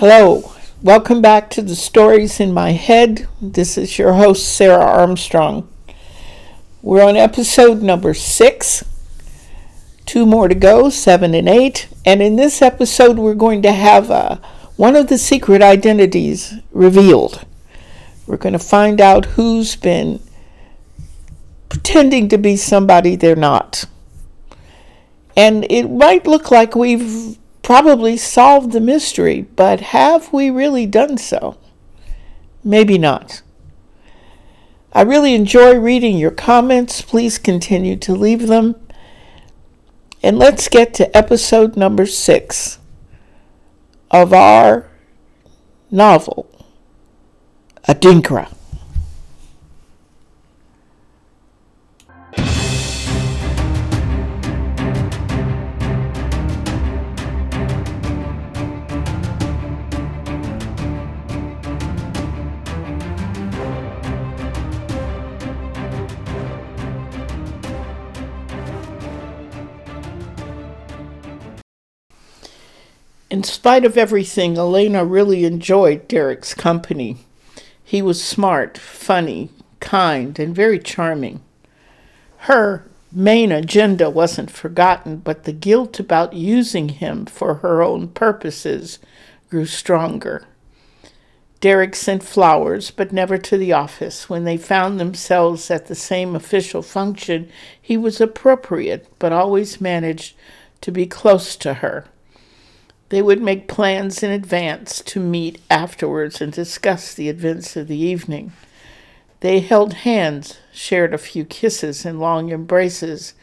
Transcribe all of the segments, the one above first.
Hello, welcome back to the Stories in My Head. This is your host, Sarah Armstrong. We're on episode number six, two more to go, seven and eight. And in this episode, we're going to have uh, one of the secret identities revealed. We're going to find out who's been pretending to be somebody they're not. And it might look like we've probably solved the mystery, but have we really done so? Maybe not. I really enjoy reading your comments. Please continue to leave them. And let's get to episode number six of our novel, Adinkra. Spite of everything, Elena really enjoyed Derek's company. He was smart, funny, kind, and very charming. Her main agenda wasn't forgotten, but the guilt about using him for her own purposes grew stronger. Derek sent flowers, but never to the office. When they found themselves at the same official function, he was appropriate, but always managed to be close to her. They would make plans in advance to meet afterwards and discuss the events of the evening. They held hands, shared a few kisses and long embraces.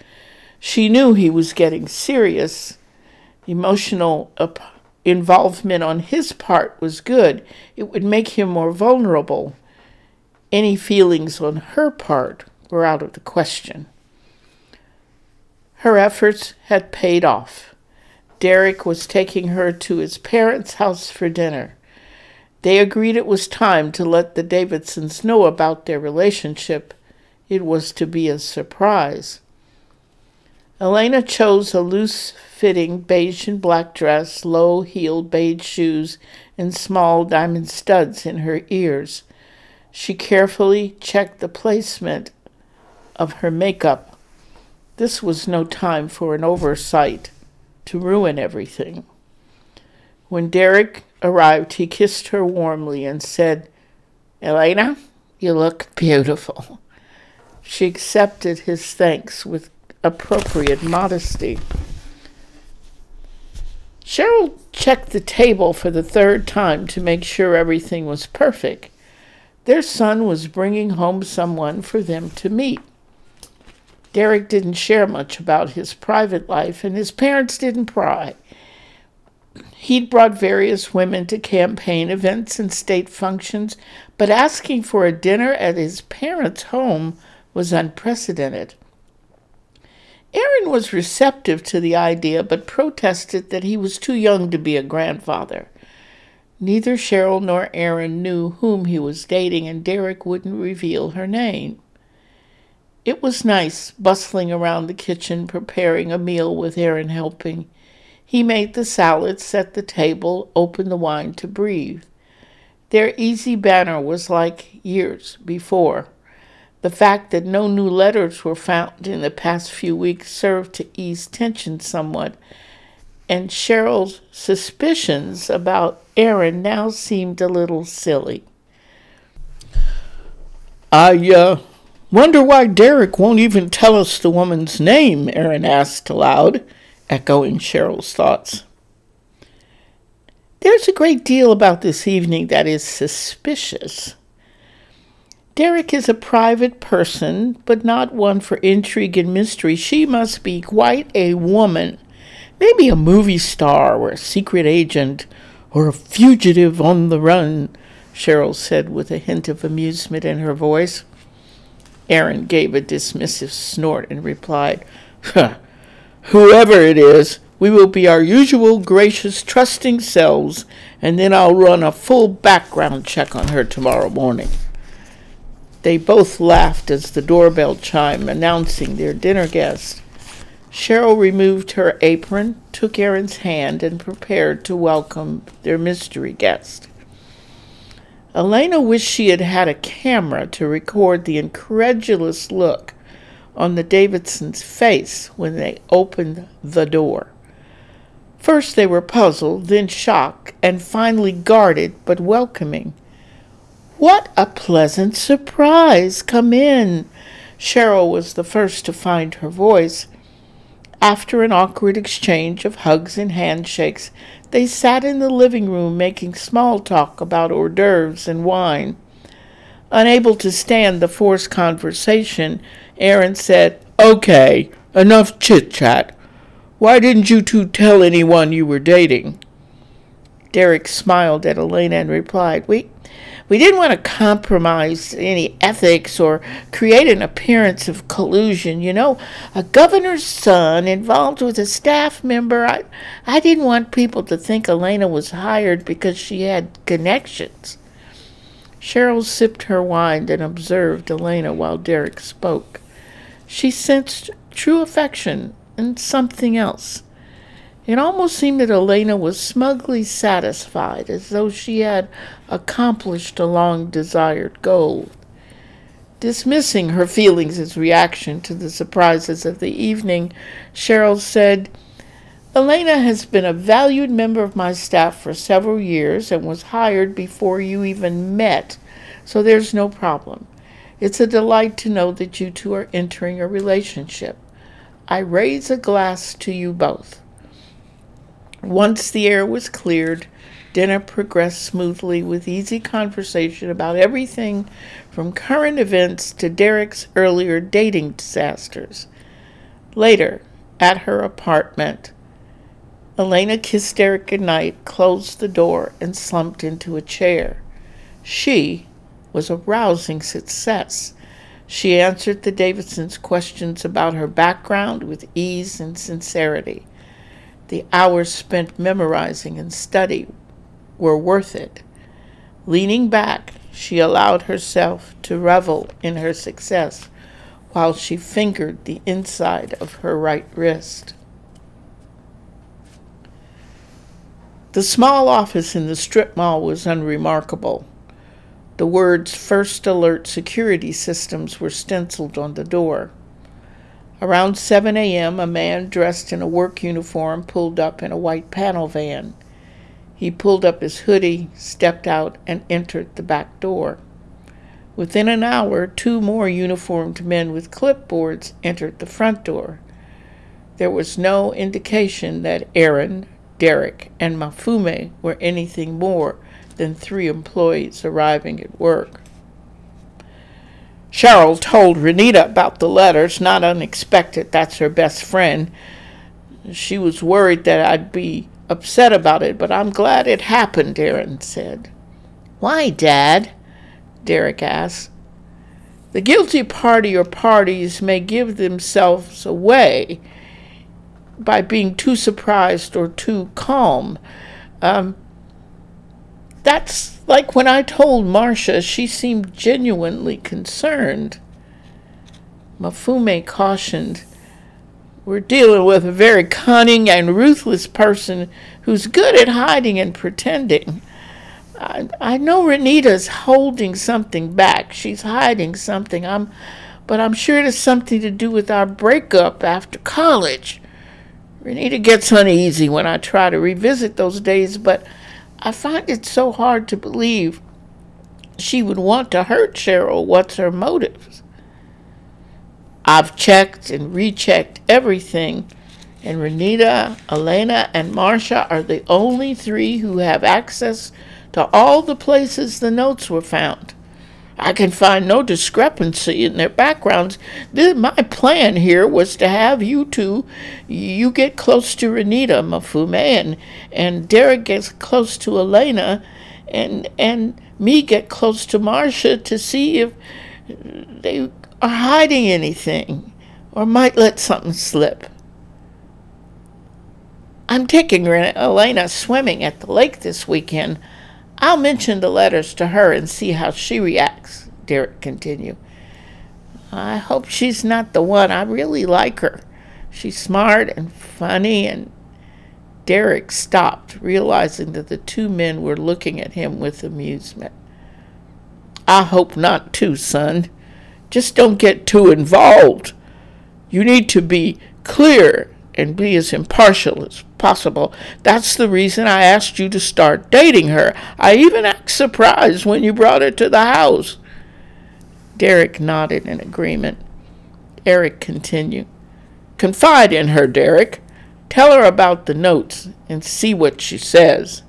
She knew he was getting serious. Emotional involvement on his part was good. It would make him more vulnerable. Any feelings on her part were out of the question. Her efforts had paid off. Derek was taking her to his parents' house for dinner. They agreed it was time to let the Davidsons know about their relationship. It was to be a surprise. Elena chose a loose fitting beige and black dress, low heeled beige shoes, and small diamond studs in her ears. She carefully checked the placement of her makeup. This was no time for an oversight to ruin everything. When Derek arrived, he kissed her warmly and said, Elena, you look beautiful. She accepted his thanks with appropriate modesty. Sheryl checked the table for the third time to make sure everything was perfect. Their son was bringing home someone for them to meet. Derek didn't share much about his private life, and his parents didn't pry. He'd brought various women to campaign events and state functions, but asking for a dinner at his parents' home was unprecedented. Aaron was receptive to the idea, but protested that he was too young to be a grandfather. Neither Sheryl nor Aaron knew whom he was dating, and Derek wouldn't reveal her name. It was nice bustling around the kitchen preparing a meal with Aaron helping. He made the salad, set the table, opened the wine to breathe. Their easy banner was like years before. The fact that no new letters were found in the past few weeks served to ease tension somewhat, and Sheryl's suspicions about Aaron now seemed a little silly. I, uh, Wonder why Derek won't even tell us the woman's name, Aaron asked aloud, echoing Sheryl's thoughts. There's a great deal about this evening that is suspicious. Derek is a private person, but not one for intrigue and mystery. She must be quite a woman. Maybe a movie star or a secret agent or a fugitive on the run, Sheryl said with a hint of amusement in her voice. Aaron gave a dismissive snort and replied, Whoever it is, we will be our usual gracious, trusting selves, and then I'll run a full background check on her tomorrow morning. They both laughed as the doorbell chimed, announcing their dinner guest. Sheryl removed her apron, took Aaron's hand, and prepared to welcome their mystery guest. Elena wished she had had a camera to record the incredulous look on the Davidsons' face when they opened the door. First they were puzzled, then shocked, and finally guarded but welcoming. What a pleasant surprise! Come in. Sheryl was the first to find her voice. After an awkward exchange of hugs and handshakes, they sat in the living room making small talk about hors d'oeuvres and wine. Unable to stand the forced conversation, Aaron said, Okay, enough chit chat. Why didn't you two tell anyone you were dating? Derek smiled at Elena and replied, We we didn't want to compromise any ethics or create an appearance of collusion. You know, a governor's son involved with a staff member. I, I didn't want people to think Elena was hired because she had connections. Sheryl sipped her wine and observed Elena while Derek spoke. She sensed true affection and something else. It almost seemed that Elena was smugly satisfied, as though she had accomplished a long desired goal. Dismissing her feelings as reaction to the surprises of the evening, Sheryl said, Elena has been a valued member of my staff for several years and was hired before you even met, so there's no problem. It's a delight to know that you two are entering a relationship. I raise a glass to you both. Once the air was cleared, dinner progressed smoothly with easy conversation about everything from current events to Derek's earlier dating disasters. Later, at her apartment, Elena kissed Derek goodnight, closed the door, and slumped into a chair. She was a rousing success. She answered the Davidsons' questions about her background with ease and sincerity. The hours spent memorizing and study were worth it. Leaning back, she allowed herself to revel in her success while she fingered the inside of her right wrist. The small office in the strip mall was unremarkable. The words First Alert Security Systems were stenciled on the door. Around 7 a.m., a man dressed in a work uniform pulled up in a white panel van. He pulled up his hoodie, stepped out, and entered the back door. Within an hour, two more uniformed men with clipboards entered the front door. There was no indication that Aaron, Derek, and Mafume were anything more than three employees arriving at work. Sheryl told Renita about the letters, not unexpected. That's her best friend. She was worried that I'd be upset about it, but I'm glad it happened, Aaron said. Why, Dad? Derek asked. The guilty party or parties may give themselves away by being too surprised or too calm. Um, that's like when I told Marcia, she seemed genuinely concerned. Mafume cautioned, We're dealing with a very cunning and ruthless person who's good at hiding and pretending. I, I know Renita's holding something back. She's hiding something. I'm, but I'm sure it has something to do with our breakup after college. Renita gets uneasy when I try to revisit those days, but I find it so hard to believe she would want to hurt Sheryl. What's her motives? I've checked and rechecked everything, and Renita, Elena, and Marcia are the only three who have access to all the places the notes were found. I can find no discrepancy in their backgrounds. This, my plan here was to have you two, you get close to Renita Mafume, and, and Derek gets close to Elena, and and me get close to Marcia to see if they are hiding anything, or might let something slip. I'm taking Elena swimming at the lake this weekend. I'll mention the letters to her and see how she reacts, Derek continued. I hope she's not the one. I really like her. She's smart and funny, and Derek stopped, realizing that the two men were looking at him with amusement. I hope not, too, son. Just don't get too involved. You need to be clear and be as impartial as possible. That's the reason I asked you to start dating her. I even act surprised when you brought her to the house. Derek nodded in agreement. Eric continued. Confide in her, Derek. Tell her about the notes and see what she says.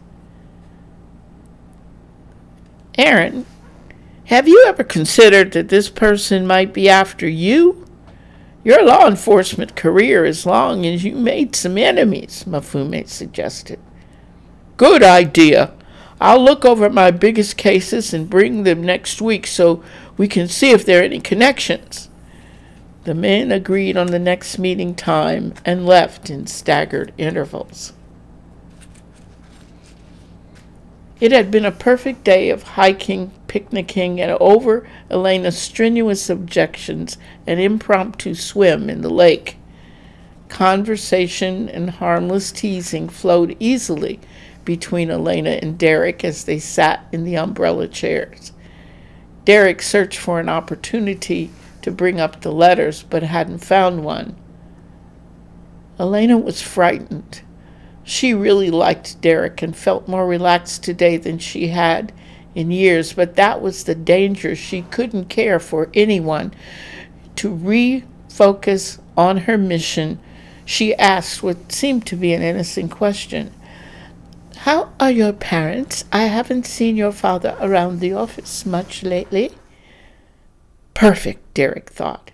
Aaron, have you ever considered that this person might be after you? Your law enforcement career as long as you made some enemies, Mafume suggested. Good idea. I'll look over my biggest cases and bring them next week so we can see if there are any connections. The men agreed on the next meeting time and left in staggered intervals. It had been a perfect day of hiking, picnicking, and over Elena's strenuous objections, an impromptu swim in the lake. Conversation and harmless teasing flowed easily between Elena and Derek as they sat in the umbrella chairs. Derek searched for an opportunity to bring up the letters, but hadn't found one. Elena was frightened. She really liked Derek and felt more relaxed today than she had in years, but that was the danger. She couldn't care for anyone. To refocus on her mission, she asked what seemed to be an innocent question How are your parents? I haven't seen your father around the office much lately. Perfect, Derek thought.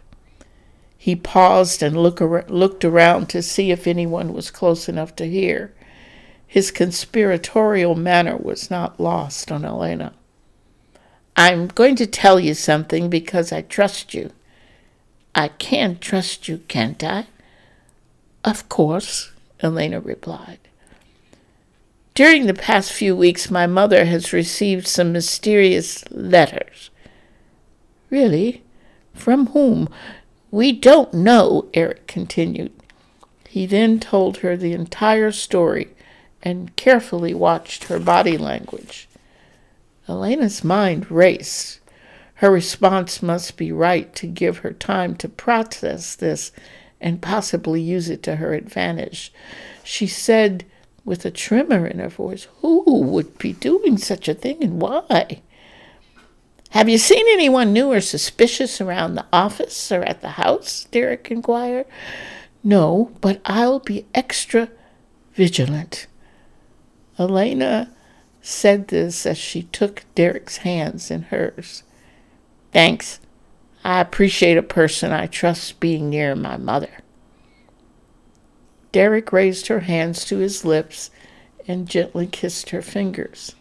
He paused and look ar- looked around to see if anyone was close enough to hear. His conspiratorial manner was not lost on Elena. I'm going to tell you something because I trust you. I can trust you, can't I? Of course, Elena replied. During the past few weeks, my mother has received some mysterious letters. Really? From whom? We don't know, Eric continued. He then told her the entire story and carefully watched her body language. Elena's mind raced. Her response must be right to give her time to process this and possibly use it to her advantage. She said with a tremor in her voice, Who would be doing such a thing and why? Have you seen anyone new or suspicious around the office or at the house? Derek inquired. No, but I'll be extra vigilant. Elena said this as she took Derek's hands in hers. Thanks. I appreciate a person I trust being near my mother. Derek raised her hands to his lips and gently kissed her fingers.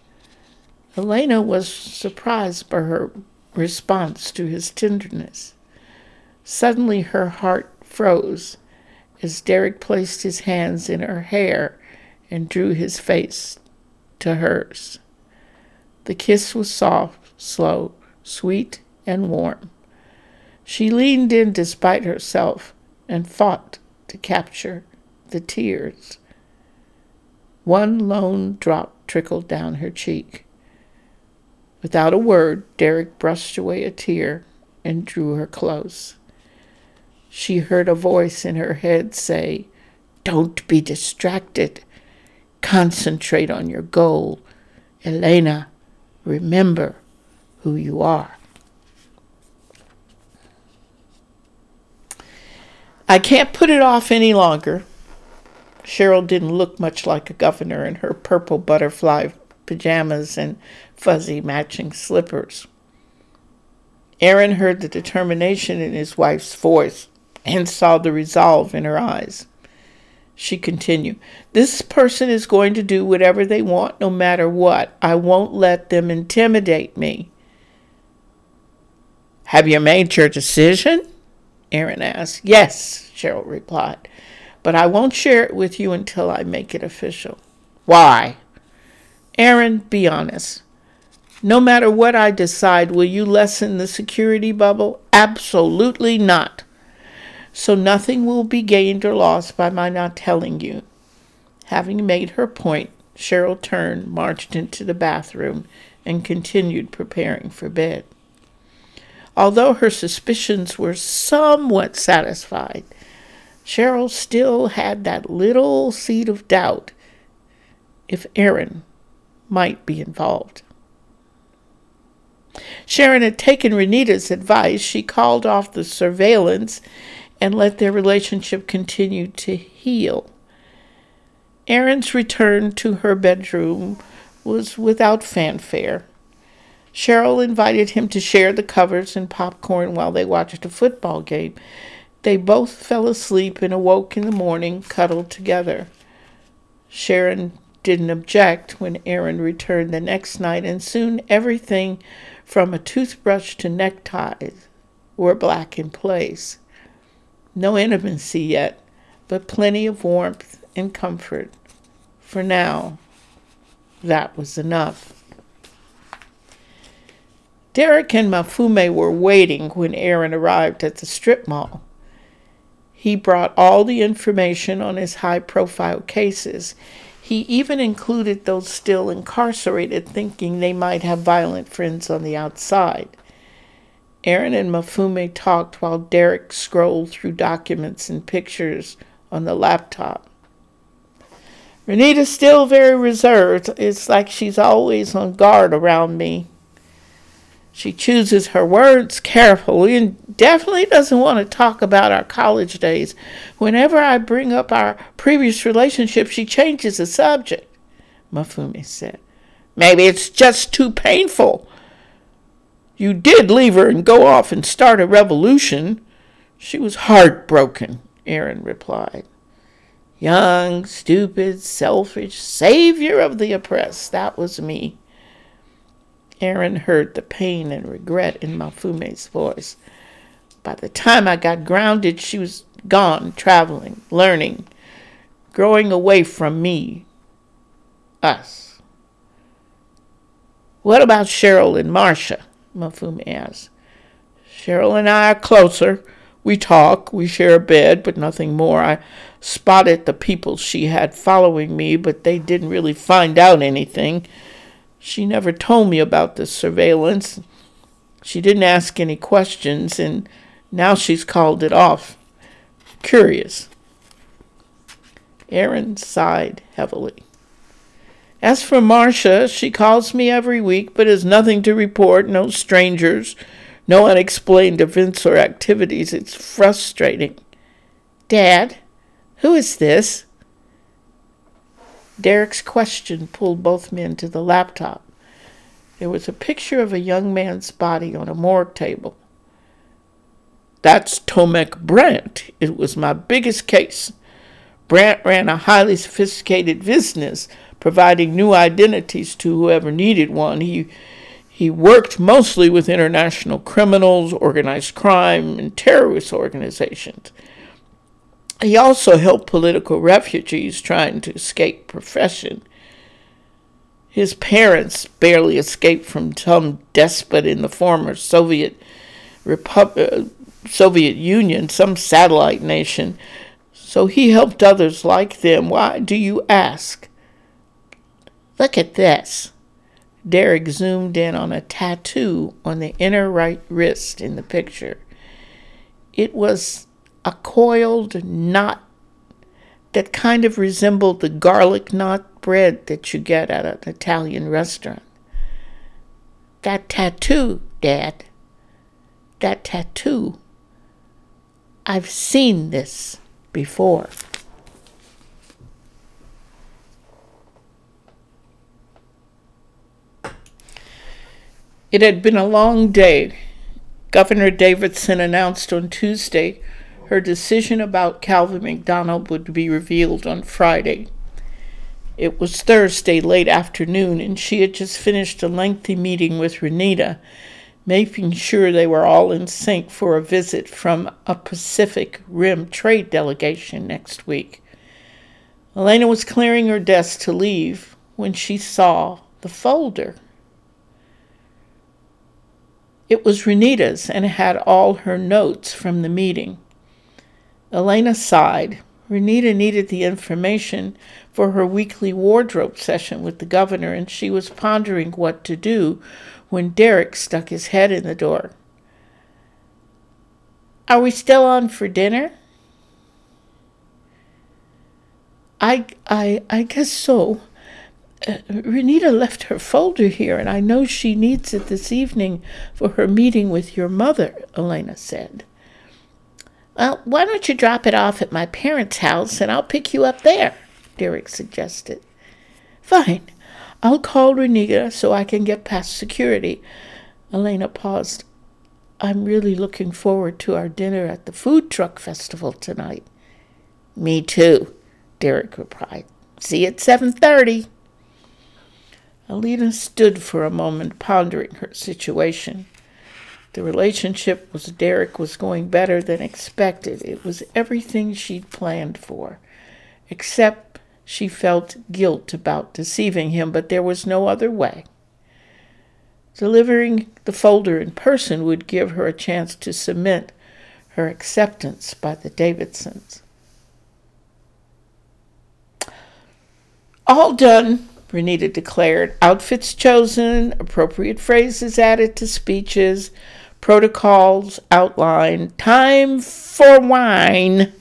Elena was surprised by her response to his tenderness. Suddenly her heart froze as Derek placed his hands in her hair and drew his face to hers. The kiss was soft, slow, sweet, and warm. She leaned in despite herself and fought to capture the tears. One lone drop trickled down her cheek. Without a word, Derek brushed away a tear and drew her close. She heard a voice in her head say, Don't be distracted. Concentrate on your goal. Elena, remember who you are. I can't put it off any longer. Sheryl didn't look much like a governor in her purple butterfly pajamas and fuzzy matching slippers. Aaron heard the determination in his wife's voice and saw the resolve in her eyes. She continued, This person is going to do whatever they want, no matter what. I won't let them intimidate me. Have you made your decision? Aaron asked. Yes, Sheryl replied, but I won't share it with you until I make it official. Why? Aaron, be honest. No matter what I decide, will you lessen the security bubble? Absolutely not. so nothing will be gained or lost by my not telling you. Having made her point, Sheryl turned, marched into the bathroom, and continued preparing for bed. Although her suspicions were somewhat satisfied, Sheryl still had that little seed of doubt if Aaron might be involved. Sharon had taken Renita's advice. She called off the surveillance and let their relationship continue to heal. Aaron's return to her bedroom was without fanfare. Sheryl invited him to share the covers and popcorn while they watched a football game. They both fell asleep and awoke in the morning, cuddled together. Sharon didn't object when Aaron returned the next night, and soon everything from a toothbrush to neckties were black in place. No intimacy yet, but plenty of warmth and comfort. For now, that was enough. Derek and Mafume were waiting when Aaron arrived at the strip mall. He brought all the information on his high profile cases. He even included those still incarcerated, thinking they might have violent friends on the outside. Aaron and Mafume talked while Derek scrolled through documents and pictures on the laptop. Renita's still very reserved. It's like she's always on guard around me. She chooses her words carefully and definitely doesn't want to talk about our college days. Whenever I bring up our previous relationship, she changes the subject, Mafume said. Maybe it's just too painful. You did leave her and go off and start a revolution. She was heartbroken, Aaron replied. Young, stupid, selfish, savior of the oppressed. That was me. Aaron heard the pain and regret in Mafume's voice. By the time I got grounded, she was gone, traveling, learning, growing away from me, us. What about Sheryl and Marcia? Mafume asked. Sheryl and I are closer. We talk, we share a bed, but nothing more. I spotted the people she had following me, but they didn't really find out anything. She never told me about the surveillance. She didn't ask any questions, and now she's called it off. Curious. Aaron sighed heavily. As for Marcia, she calls me every week, but has nothing to report, no strangers, no unexplained events or activities. It's frustrating. Dad, who is this? Derek's question pulled both men to the laptop. There was a picture of a young man's body on a morgue table. That's Tomek Brandt. It was my biggest case. Brandt ran a highly sophisticated business, providing new identities to whoever needed one. He he worked mostly with international criminals, organized crime, and terrorist organizations. He also helped political refugees trying to escape profession. His parents barely escaped from some despot in the former Soviet Repub- uh, Soviet Union, some satellite nation. So he helped others like them. Why do you ask? Look at this. Derek zoomed in on a tattoo on the inner right wrist in the picture. It was a coiled knot that kind of resembled the garlic knot bread that you get at an Italian restaurant. That tattoo, Dad, that tattoo, I've seen this before. It had been a long day. Governor Davidson announced on Tuesday her decision about Calvin McDonald would be revealed on Friday. It was Thursday late afternoon, and she had just finished a lengthy meeting with Renita, making sure they were all in sync for a visit from a Pacific Rim trade delegation next week. Elena was clearing her desk to leave when she saw the folder. It was Renita's and had all her notes from the meeting. Elena sighed. Renita needed the information for her weekly wardrobe session with the governor, and she was pondering what to do when Derek stuck his head in the door. Are we still on for dinner? I, I, I guess so. Uh, Renita left her folder here, and I know she needs it this evening for her meeting with your mother, Elena said. Well, why don't you drop it off at my parents' house and I'll pick you up there? Derek suggested. Fine. I'll call Renita so I can get past security. Elena paused. I'm really looking forward to our dinner at the food truck festival tonight. Me too, Derek replied. See you at 7:30. Elena stood for a moment pondering her situation. The relationship with Derek was going better than expected. It was everything she'd planned for, except she felt guilt about deceiving him, but there was no other way. Delivering the folder in person would give her a chance to submit her acceptance by the Davidsons. All done, Renita declared. Outfits chosen, appropriate phrases added to speeches, protocols outlined. Time for wine.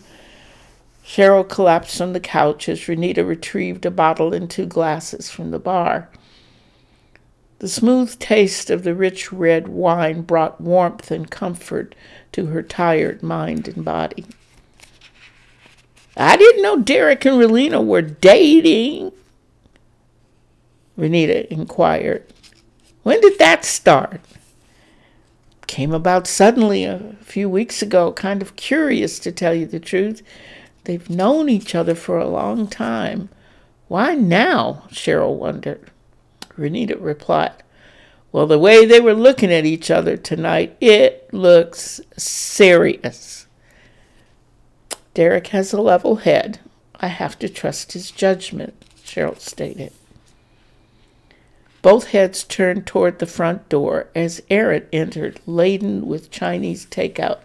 Sheryl collapsed on the couch as Renita retrieved a bottle and two glasses from the bar. The smooth taste of the rich red wine brought warmth and comfort to her tired mind and body. I didn't know Derek and Elena were dating, Renita inquired. When did that start? Came about suddenly a few weeks ago, kind of curious to tell you the truth. They've known each other for a long time. Why now? Sheryl wondered. Renita replied, Well, the way they were looking at each other tonight, it looks serious. Derek has a level head. I have to trust his judgment, Sheryl stated. Both heads turned toward the front door as Aaron entered, laden with Chinese takeout.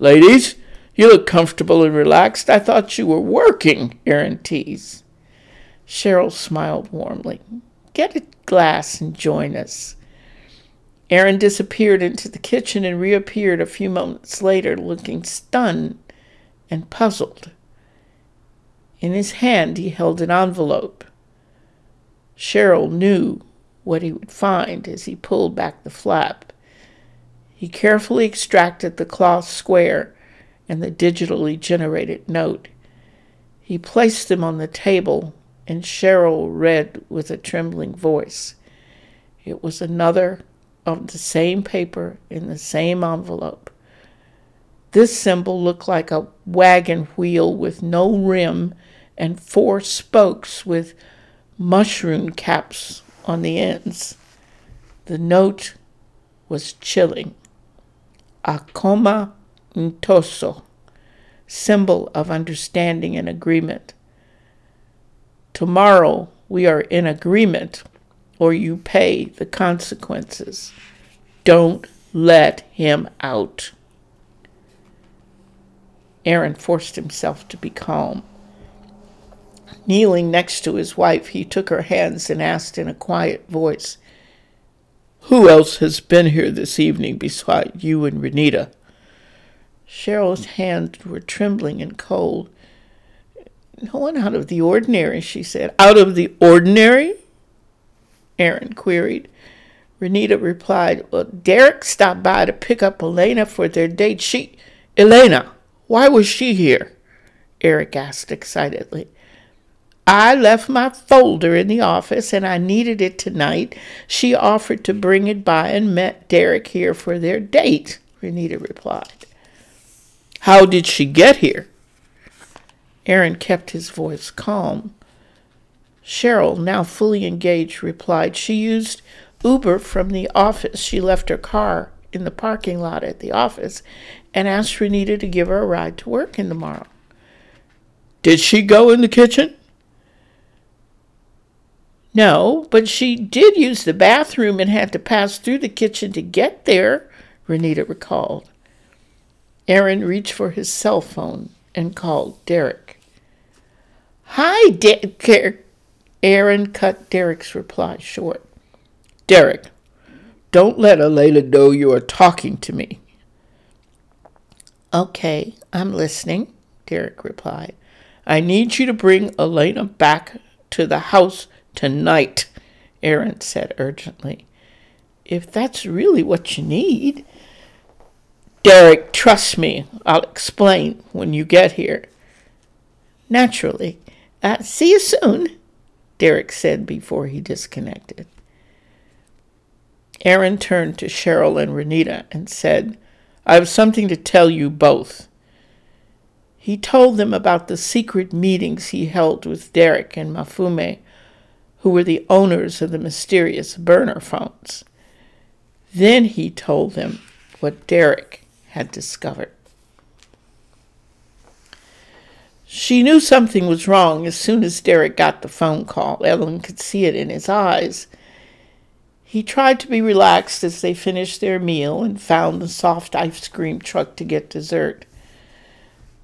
Ladies, you look comfortable and relaxed. I thought you were working, Aaron teased. Sheryl smiled warmly. Get a glass and join us. Aaron disappeared into the kitchen and reappeared a few moments later, looking stunned and puzzled. In his hand, he held an envelope. Sheryl knew what he would find as he pulled back the flap. He carefully extracted the cloth square and the digitally generated note. He placed them on the table, and Sheryl read with a trembling voice. It was another of the same paper in the same envelope. This symbol looked like a wagon wheel with no rim and four spokes with mushroom caps on the ends. The note was chilling. Akoma Ntoso, symbol of understanding and agreement. Tomorrow we are in agreement, or you pay the consequences. Don't let him out. Aaron forced himself to be calm. Kneeling next to his wife, he took her hands and asked in a quiet voice, Who else has been here this evening beside you and Renita? Sheryl's hands were trembling and cold. No one out of the ordinary, she said. Out of the ordinary? Aaron queried. Renita replied, Well, Derek stopped by to pick up Elena for their date. She. Elena, why was she here? Eric asked excitedly. I left my folder in the office and I needed it tonight. She offered to bring it by and met Derek here for their date, Renita replied. How did she get here? Aaron kept his voice calm. Sheryl, now fully engaged, replied she used Uber from the office. She left her car in the parking lot at the office and asked Renita to give her a ride to work in the morrow. Did she go in the kitchen? No, but she did use the bathroom and had to pass through the kitchen to get there, Renita recalled. Aaron reached for his cell phone and called Derek. Hi, Derek. Aaron cut Derek's reply short. Derek, don't let Elena know you are talking to me. Okay, I'm listening, Derek replied. I need you to bring Elena back to the house tonight, Aaron said urgently. If that's really what you need. Derek, trust me. I'll explain when you get here. Naturally. Uh, see you soon, Derek said before he disconnected. Aaron turned to Sheryl and Renita and said, I have something to tell you both. He told them about the secret meetings he held with Derek and Mafume, who were the owners of the mysterious burner phones. Then he told them what Derek had discovered. She knew something was wrong as soon as Derek got the phone call. Elena could see it in his eyes. He tried to be relaxed as they finished their meal and found the soft ice cream truck to get dessert.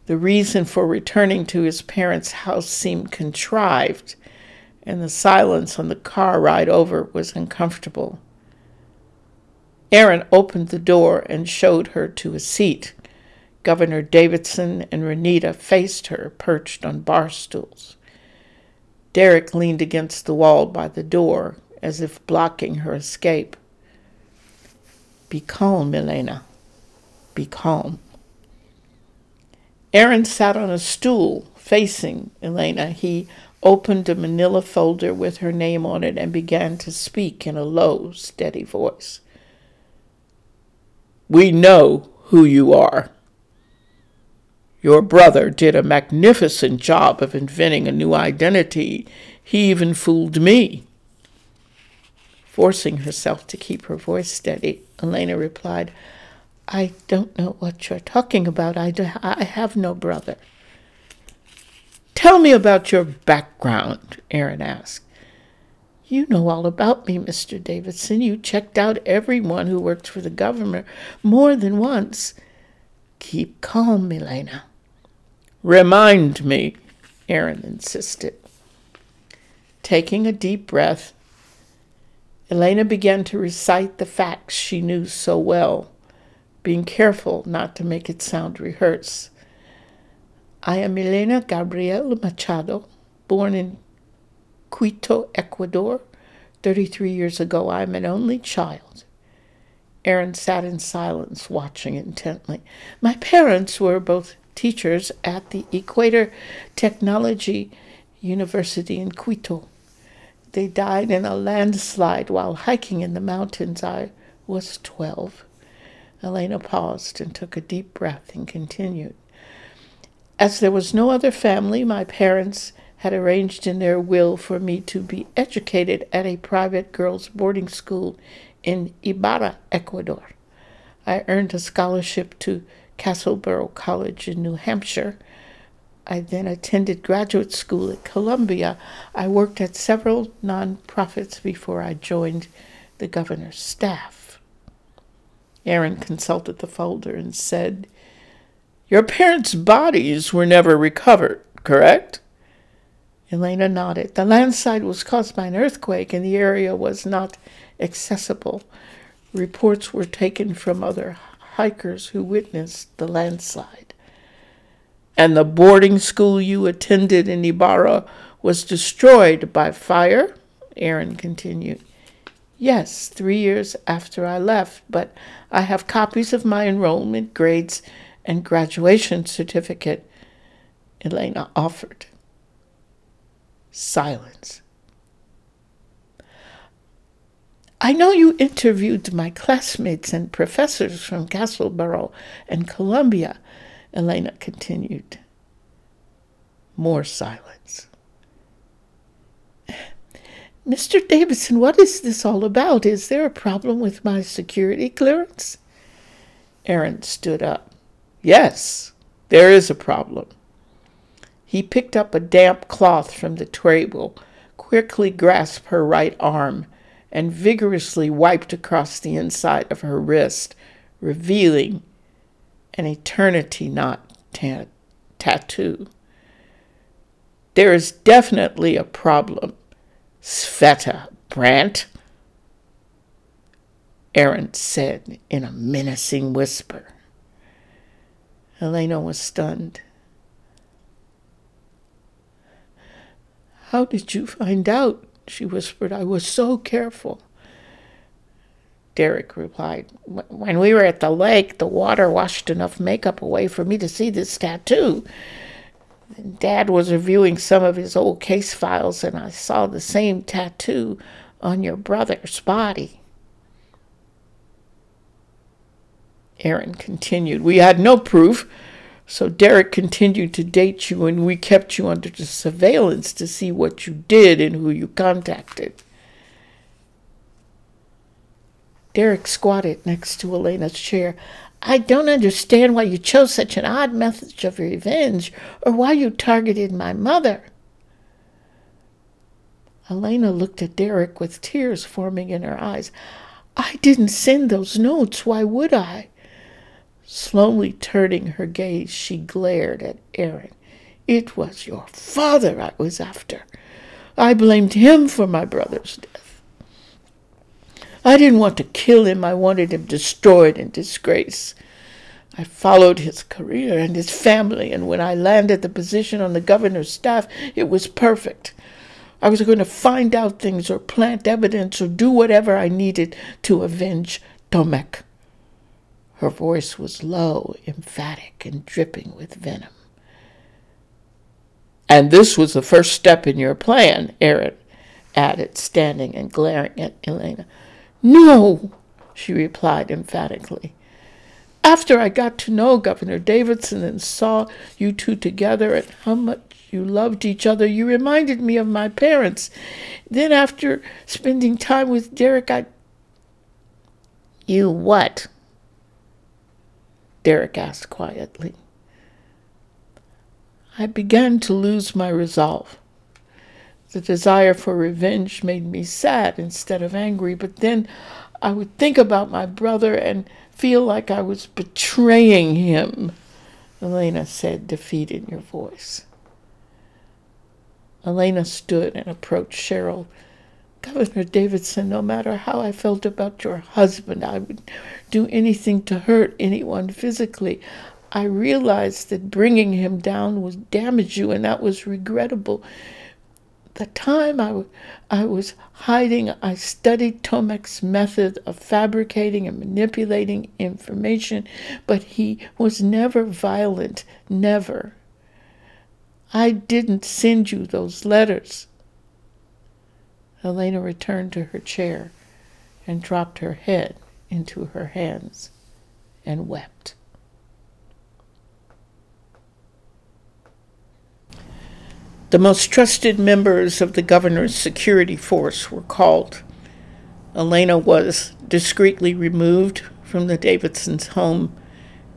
The reason for returning to his parents' house seemed contrived, and the silence on the car ride over was uncomfortable. Aaron opened the door and showed her to a seat. Governor Davidson and Renita faced her, perched on bar stools. Derek leaned against the wall by the door, as if blocking her escape. Be calm, Elena. Be calm. Aaron sat on a stool facing Elena. He opened a manila folder with her name on it and began to speak in a low, steady voice. We know who you are. Your brother did a magnificent job of inventing a new identity. He even fooled me. Forcing herself to keep her voice steady, Elena replied, I don't know what you're talking about. I, I have no brother. Tell me about your background, Aaron asked. You know all about me, Mr. Davidson. You checked out everyone who worked for the government more than once. Keep calm, Elena. Remind me, Aaron insisted. Taking a deep breath, Elena began to recite the facts she knew so well, being careful not to make it sound rehearsed. I am Elena Gabriel Machado, born in Quito, Ecuador. 33 years ago, I am an only child. Aaron sat in silence, watching intently. My parents were both teachers at the Equator Technology University in Quito. They died in a landslide while hiking in the mountains. I was 12. Elena paused and took a deep breath and continued. As there was no other family, my parents had arranged in their will for me to be educated at a private girls' boarding school in Ibarra, Ecuador. I earned a scholarship to Castleboro College in New Hampshire. I then attended graduate school at Columbia. I worked at several nonprofits before I joined the governor's staff. Aaron consulted the folder and said, Your parents' bodies were never recovered, correct? Elena nodded. The landslide was caused by an earthquake and the area was not accessible. Reports were taken from other hikers who witnessed the landslide. And the boarding school you attended in Ibarra was destroyed by fire? Aaron continued. Yes, three years after I left, but I have copies of my enrollment grades and graduation certificate, Elena offered. Silence. I know you interviewed my classmates and professors from Castleboro and Columbia, Elena continued. More silence. Mr. Davidson, what is this all about? Is there a problem with my security clearance? Aaron stood up. Yes, there is a problem. He picked up a damp cloth from the table, quickly grasped her right arm, and vigorously wiped across the inside of her wrist, revealing an eternity knot t- tattoo. There is definitely a problem, Sveta Brandt, Aaron said in a menacing whisper. Elena was stunned. How did you find out? she whispered. I was so careful. Derek replied, When we were at the lake, the water washed enough makeup away for me to see this tattoo. Dad was reviewing some of his old case files, and I saw the same tattoo on your brother's body. Aaron continued, We had no proof, so Derek continued to date you, and we kept you under surveillance to see what you did and who you contacted. Derek squatted next to Elena's chair. I don't understand why you chose such an odd method of revenge or why you targeted my mother. Elena looked at Derek with tears forming in her eyes. I didn't send those notes. Why would I? Slowly turning her gaze, she glared at Aaron. It was your father I was after. I blamed him for my brother's death. I didn't want to kill him. I wanted him destroyed in disgrace. I followed his career and his family, and when I landed the position on the governor's staff, it was perfect. I was going to find out things or plant evidence or do whatever I needed to avenge Tomek. Her voice was low, emphatic, and dripping with venom. And this was the first step in your plan, Aaron added, standing and glaring at Elena. No, she replied emphatically. After I got to know Governor Davidson and saw you two together and how much you loved each other, you reminded me of my parents. Then, after spending time with Derek, I. You what? Derek asked quietly. I began to lose my resolve. The desire for revenge made me sad instead of angry, but then I would think about my brother and feel like I was betraying him, Elena said, defeat in her voice. Elena stood and approached Sheryl. Governor Davidson, no matter how I felt about your husband, I would do anything to hurt anyone physically. I realized that bringing him down would damage you, and that was regrettable the time I, w- I was hiding, I studied Tomek's method of fabricating and manipulating information, but he was never violent, never. I didn't send you those letters. Elena returned to her chair and dropped her head into her hands and wept. The most trusted members of the governor's security force were called. Elena was discreetly removed from the Davidsons' home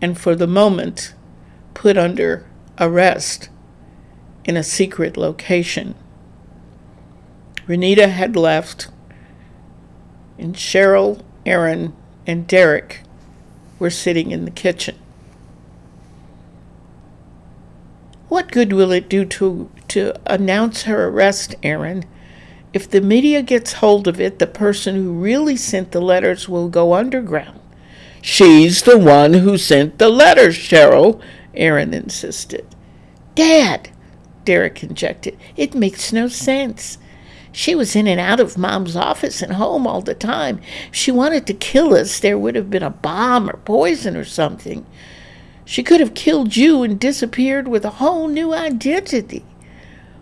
and, for the moment, put under arrest in a secret location. Renita had left, and Sheryl, Aaron, and Derek were sitting in the kitchen. What good will it do to, to announce her arrest, Aaron? If the media gets hold of it, the person who really sent the letters will go underground. She's the one who sent the letters, Sheryl, Aaron insisted. Dad, Derek injected, it makes no sense. She was in and out of Mom's office and home all the time. If she wanted to kill us, there would have been a bomb or poison or something. She could have killed you and disappeared with a whole new identity.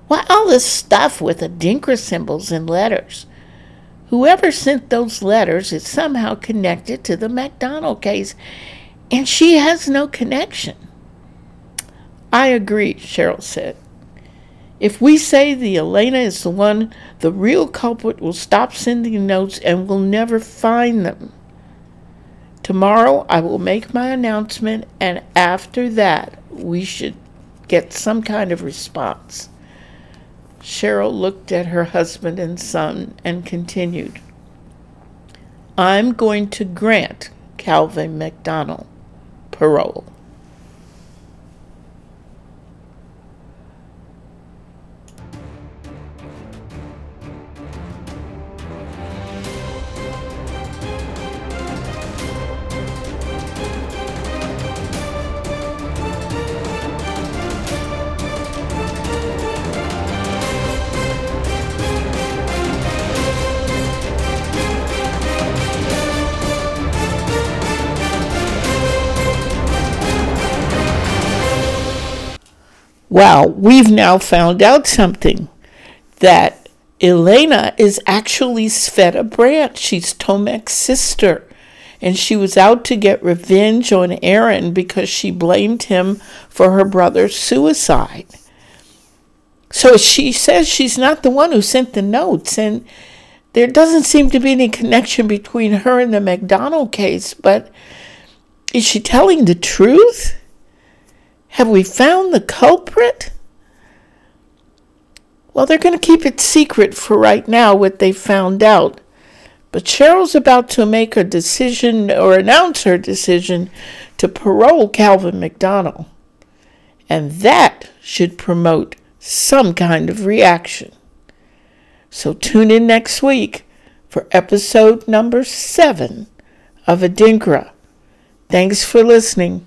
Why all this stuff with the Adinkra symbols and letters? Whoever sent those letters is somehow connected to the McDonald case, and she has no connection. I agree, Sheryl said. If we say the Elena is the one, the real culprit will stop sending notes and will never find them. Tomorrow I will make my announcement, and after that, we should get some kind of response. Sheryl looked at her husband and son and continued I'm going to grant Calvin McDonald parole. Well, we've now found out something that Elena is actually Sveta Brandt. She's Tomek's sister. And she was out to get revenge on Aaron because she blamed him for her brother's suicide. So she says she's not the one who sent the notes. And there doesn't seem to be any connection between her and the McDonald case. But is she telling the truth? Have we found the culprit? Well, they're going to keep it secret for right now what they found out. But Sheryl's about to make a decision or announce her decision to parole Calvin McDonald. And that should promote some kind of reaction. So tune in next week for episode number seven of Adinkra. Thanks for listening.